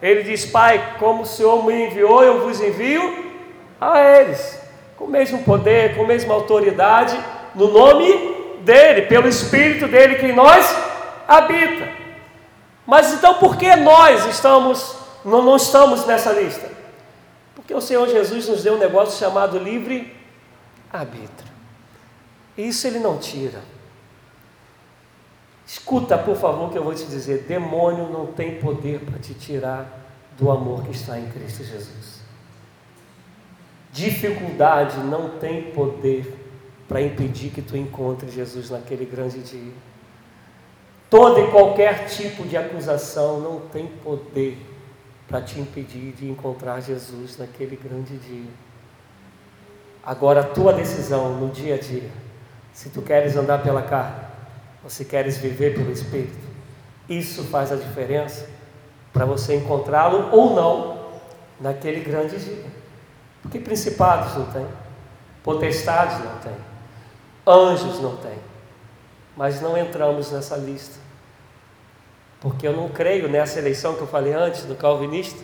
ele diz: Pai, como o Senhor me enviou, eu vos envio a eles, com o mesmo poder, com a mesma autoridade, no nome dele, pelo Espírito dele que em nós habita. Mas então por que nós estamos, não, não estamos nessa lista? Porque o Senhor Jesus nos deu um negócio chamado livre arbítrio. Isso ele não tira. Escuta, por favor, que eu vou te dizer: demônio não tem poder para te tirar do amor que está em Cristo Jesus. Dificuldade não tem poder para impedir que tu encontres Jesus naquele grande dia. Todo e qualquer tipo de acusação não tem poder para te impedir de encontrar Jesus naquele grande dia. Agora, a tua decisão no dia a dia, se tu queres andar pela carne, ou se queres viver pelo Espírito, isso faz a diferença para você encontrá-lo ou não naquele grande dia. Porque principados não tem, potestades não tem, anjos não tem. Mas não entramos nessa lista. Porque eu não creio nessa eleição que eu falei antes do calvinista,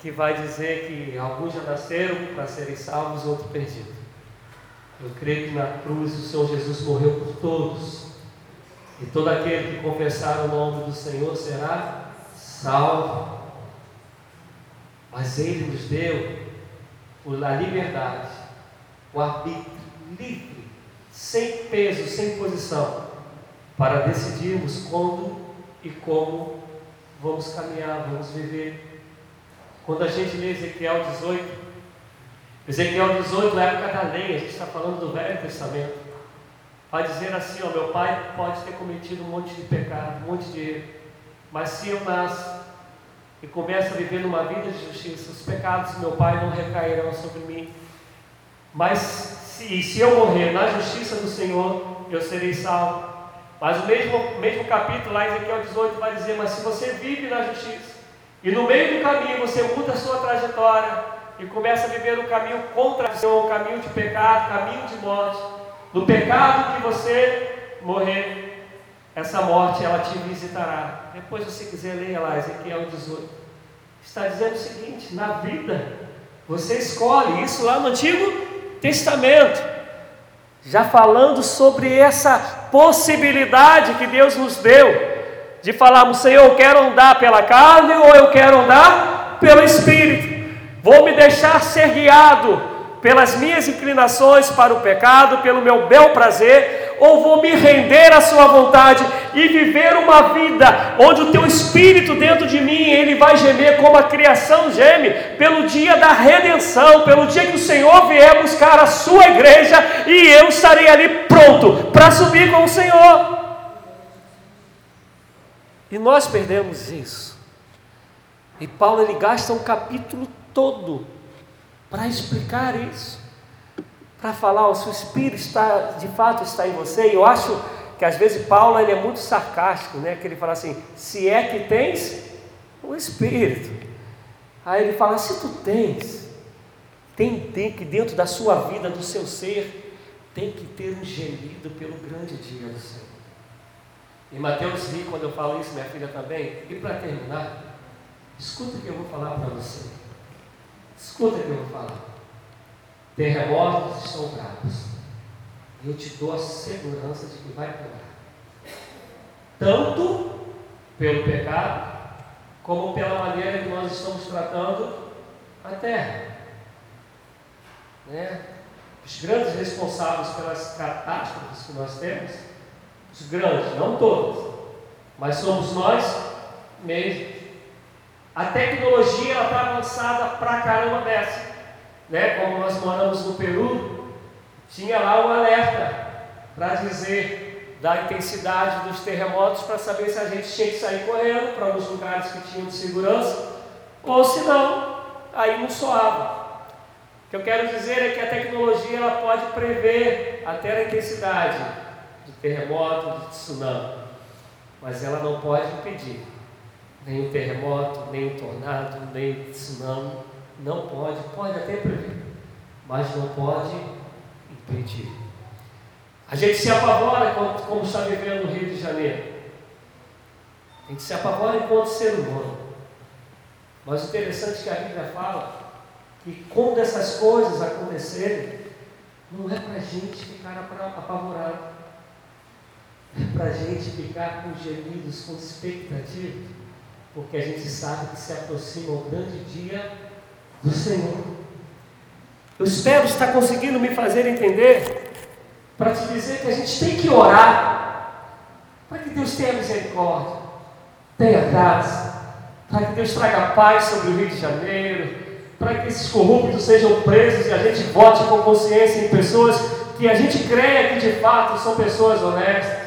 que vai dizer que alguns já nasceram para serem salvos, outros perdidos. Eu creio que na cruz o Senhor Jesus morreu por todos. E todo aquele que confessar o nome do Senhor será salvo. Mas Ele nos deu a liberdade, o arbítrio livre, sem peso, sem posição, para decidirmos quando e como vamos caminhar, vamos viver. Quando a gente lê Ezequiel 18, Ezequiel 18, na época da lei, a gente está falando do Velho Testamento, vai dizer assim: ó, meu pai pode ter cometido um monte de pecado, um monte de erro, mas se eu nasço e começo a viver numa vida de justiça, os pecados do meu pai não recairão sobre mim. Mas se, se eu morrer na justiça do Senhor, eu serei salvo. Mas o mesmo, mesmo capítulo lá Ezequiel 18 vai dizer: Mas se você vive na justiça, e no meio do caminho você muda a sua trajetória, e começa a viver um caminho contra o caminho de pecado, caminho de morte, no pecado que você morrer, essa morte ela te visitará. Depois, se você quiser ler lá, Ezequiel 18, está dizendo o seguinte: na vida, você escolhe, isso lá no Antigo Testamento, já falando sobre essa possibilidade que Deus nos deu, de falarmos, Senhor, eu quero andar pela carne ou eu quero andar pelo Espírito, vou me deixar ser guiado pelas minhas inclinações para o pecado, pelo meu bel prazer, ou vou me render à sua vontade e viver uma vida onde o teu espírito dentro de mim, ele vai gemer como a criação geme, pelo dia da redenção, pelo dia que o Senhor vier buscar a sua igreja e eu estarei ali pronto para subir com o Senhor. E nós perdemos isso. E Paulo ele gasta um capítulo todo para explicar isso, para falar, se o Espírito está, de fato está em você, e eu acho que às vezes Paulo ele é muito sarcástico, né? que ele fala assim, se é que tens o Espírito, aí ele fala, se tu tens, tem, tem que dentro da sua vida, do seu ser, tem que ter um gemido pelo grande dia do Senhor. E Mateus ri quando eu falo isso, minha filha também. E para terminar, escuta o que eu vou falar para você. Escuta o que eu vou falar. Terremotos. E eu te dou a segurança de que vai piorar. Tanto pelo pecado, como pela maneira que nós estamos tratando a terra. Né? Os grandes responsáveis pelas catástrofes que nós temos, os grandes, não todos, mas somos nós mesmos. A tecnologia está avançada pra caramba dessa. Né? Como nós moramos no Peru, tinha lá um alerta para dizer da intensidade dos terremotos para saber se a gente tinha que sair correndo para alguns lugares que tinham de segurança ou se não, aí não soava. O que eu quero dizer é que a tecnologia ela pode prever até a intensidade de terremoto, de tsunami, mas ela não pode impedir nem o terremoto, nem o tornado, nem o tsunami. Não pode, pode até prever, mas não pode impedir. A gente se apavora como está vivendo no Rio de Janeiro. A gente se apavora enquanto ser humano. Mas o interessante é que a Bíblia fala que quando essas coisas acontecerem, não é para a gente ficar apavorado, é para a gente ficar com gemidos, com expectativa porque a gente sabe que se aproxima o grande dia do Senhor. Eu espero estar conseguindo me fazer entender para te dizer que a gente tem que orar para que Deus tenha misericórdia, tenha graça, para que Deus traga paz sobre o Rio de Janeiro, para que esses corruptos sejam presos e a gente vote com consciência em pessoas que a gente creia que de fato são pessoas honestas.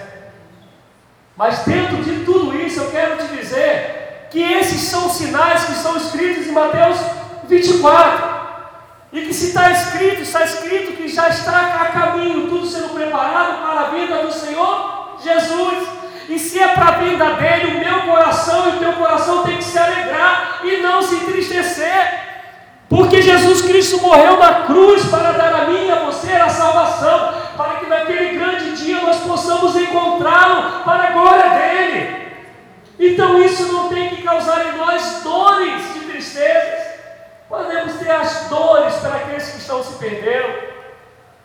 Mas dentro de tudo isso eu quero te dizer que esses são sinais que estão escritos em Mateus 24. E que se está escrito, está escrito que já está a caminho, tudo sendo preparado para a vinda do Senhor Jesus. E se é para a vinda dele, o meu coração e o teu coração tem que se alegrar e não se entristecer. Porque Jesus Cristo morreu na cruz para dar a mim e a você a salvação, para que naquele grande dia nós possamos encontrá-lo para a glória dele. Então isso não tem que causar em nós dores de tristezas. Podemos ter as dores para aqueles que estão se perdendo.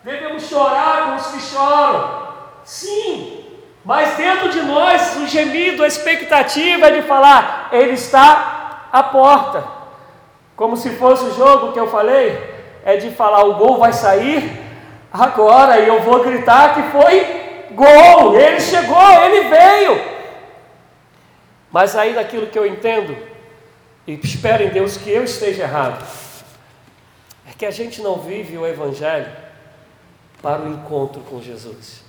Devemos chorar com os que choram. Sim, mas dentro de nós o gemido, a expectativa é de falar, Ele está à porta. Como se fosse o jogo que eu falei, é de falar, o gol vai sair agora e eu vou gritar que foi gol, ele chegou, ele veio. Mas aí daquilo que eu entendo, e espero em Deus que eu esteja errado, é que a gente não vive o Evangelho para o encontro com Jesus.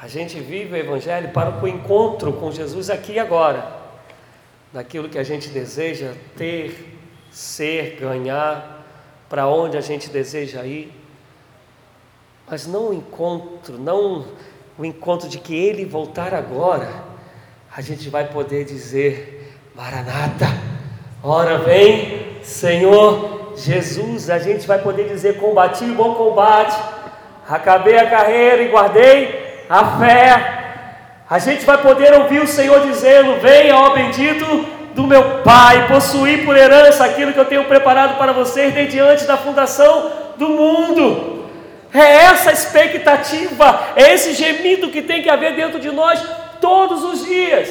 A gente vive o Evangelho para o encontro com Jesus aqui e agora, naquilo que a gente deseja ter, ser, ganhar, para onde a gente deseja ir, mas não o encontro, não o encontro de que Ele voltar agora, a gente vai poder dizer: Maranata, ora vem, Senhor Jesus, a gente vai poder dizer: Combati o bom combate, acabei a carreira e guardei a fé. A gente vai poder ouvir o Senhor dizendo: Venha, ó bendito do meu Pai, possuir por herança aquilo que eu tenho preparado para vocês desde antes da fundação do mundo. É essa expectativa, é esse gemido que tem que haver dentro de nós todos os dias.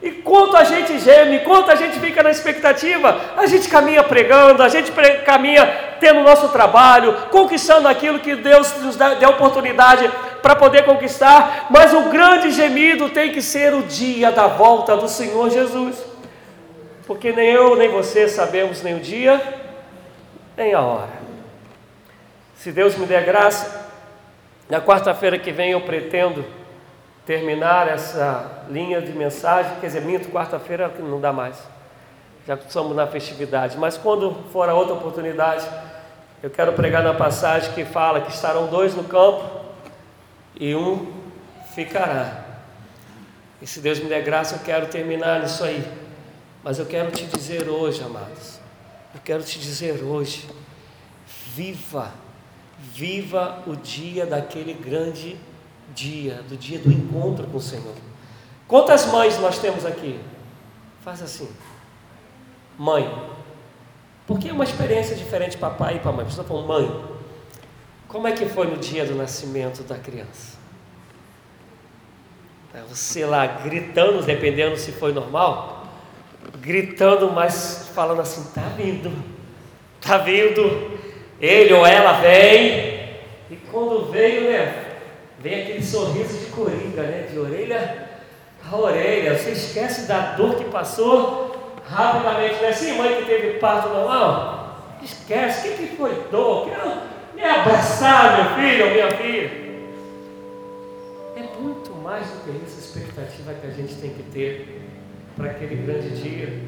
E quanto a gente geme, quanto a gente fica na expectativa, a gente caminha pregando, a gente caminha tendo o nosso trabalho, conquistando aquilo que Deus nos deu oportunidade para poder conquistar, mas o grande gemido tem que ser o dia da volta do Senhor Jesus, porque nem eu nem você sabemos nem o dia, nem a hora. Se Deus me der graça, na quarta-feira que vem eu pretendo terminar essa linha de mensagem, quer dizer, minto, quarta-feira não dá mais, já estamos na festividade, mas quando for a outra oportunidade, eu quero pregar na passagem que fala que estarão dois no campo e um ficará. E se Deus me der graça, eu quero terminar nisso aí. Mas eu quero te dizer hoje, amados, eu quero te dizer hoje, viva, viva o dia daquele grande dia, do dia do encontro com o Senhor. Quantas mães nós temos aqui? Faz assim. Mãe. Porque é uma experiência diferente para pai e para mãe. Você falou, mãe, como é que foi no dia do nascimento da criança? É você lá gritando, dependendo se foi normal, gritando, mas falando assim: tá vindo, tá vindo, ele ou ela vem, e quando veio, né, vem aquele sorriso de coringa, né? De orelha a orelha. Você esquece da dor que passou rapidamente. Não é assim, mãe que teve parto normal? Esquece. O que, foi dor? Quero me abraçar, meu filho ou minha filha. É muito mais do que essa expectativa que a gente tem que ter para aquele grande dia.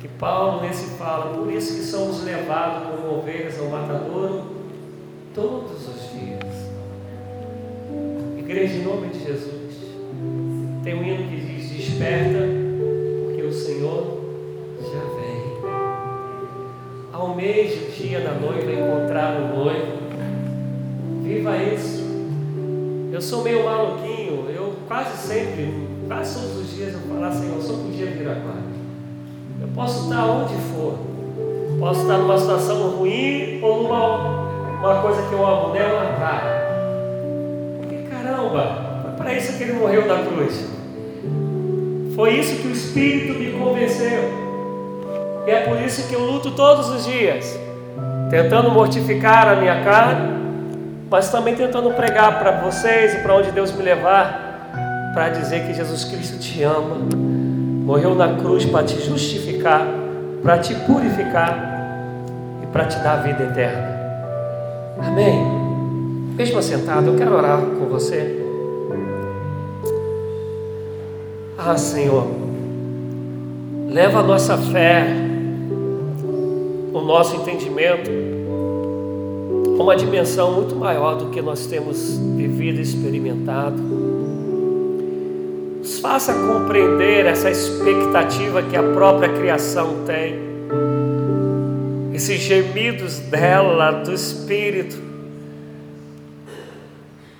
Que Paulo nesse fala, por isso que somos levados como ovelhas ao matadouro todos os dias. Igreja, em nome de Jesus, tem um hino que diz: Desperta, porque o Senhor já vem. Almeje o dia da noiva encontrar o noivo. Viva isso. Eu sou meio maluquinho, eu quase sempre, quase todos os dias eu falo, Senhor, só podia vir agora. Eu posso estar onde for, posso estar numa situação ruim ou numa uma coisa que eu amo, né? Uma praia. Caramba, foi para isso que ele morreu na cruz. Foi isso que o Espírito me convenceu. E é por isso que eu luto todos os dias, tentando mortificar a minha carne, mas também tentando pregar para vocês e para onde Deus me levar, para dizer que Jesus Cristo te ama, morreu na cruz para te justificar, para te purificar e para te dar a vida eterna. Amém. Mesmo assentado, eu quero orar com você. Ah, Senhor, leva a nossa fé, o nosso entendimento a uma dimensão muito maior do que nós temos vivido e experimentado. Nos faça compreender essa expectativa que a própria criação tem. esses gemidos dela, do Espírito,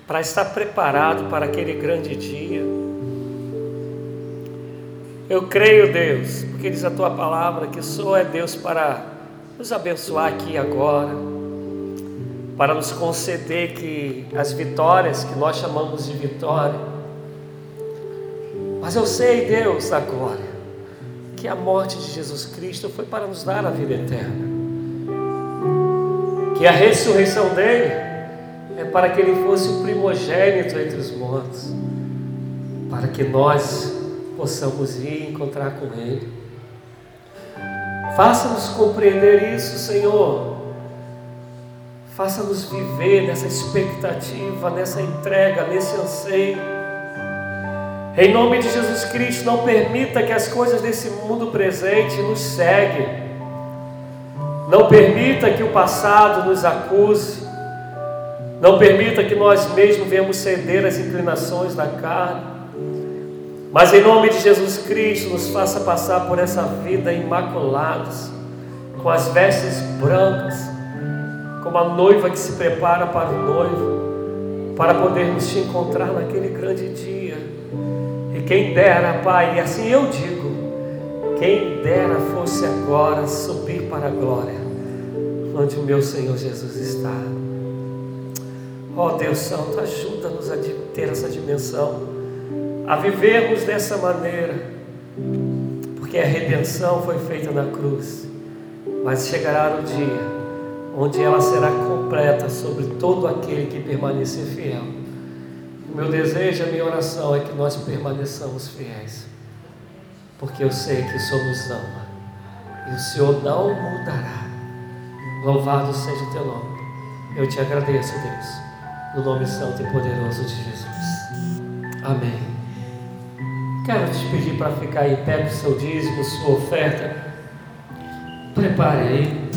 para estar preparado para aquele grande dia. Eu creio, Deus, porque diz a tua palavra que só é Deus para nos abençoar aqui agora, para nos conceder que as vitórias que nós chamamos de vitória. Mas eu sei, Deus, agora, que a morte de Jesus Cristo foi para nos dar a vida eterna. Que a ressurreição dele para que ele fosse o primogênito entre os mortos, para que nós possamos ir encontrar com ele. Faça-nos compreender isso, Senhor. Faça-nos viver nessa expectativa, nessa entrega, nesse anseio em nome de Jesus Cristo, não permita que as coisas desse mundo presente nos seguem. Não permita que o passado nos acuse. Não permita que nós mesmos venhamos ceder às inclinações da carne. Mas em nome de Jesus Cristo, nos faça passar por essa vida imaculados, com as vestes brancas, como a noiva que se prepara para o noivo, para podermos te encontrar naquele grande dia. E quem dera, Pai, e assim eu digo, quem dera fosse agora subir para a glória, onde o meu Senhor Jesus está. Ó oh, Deus Santo, ajuda-nos a ter essa dimensão, a vivermos dessa maneira, porque a redenção foi feita na cruz, mas chegará o dia onde ela será completa sobre todo aquele que permanecer fiel. O meu desejo, a minha oração é que nós permaneçamos fiéis, porque eu sei que nos ama e o Senhor não mudará. Louvado seja o teu nome. Eu te agradeço, Deus, no nome santo e poderoso de Jesus. Amém. Quero te pedir para ficar pé com o seu dízimo, sua oferta. Prepare aí.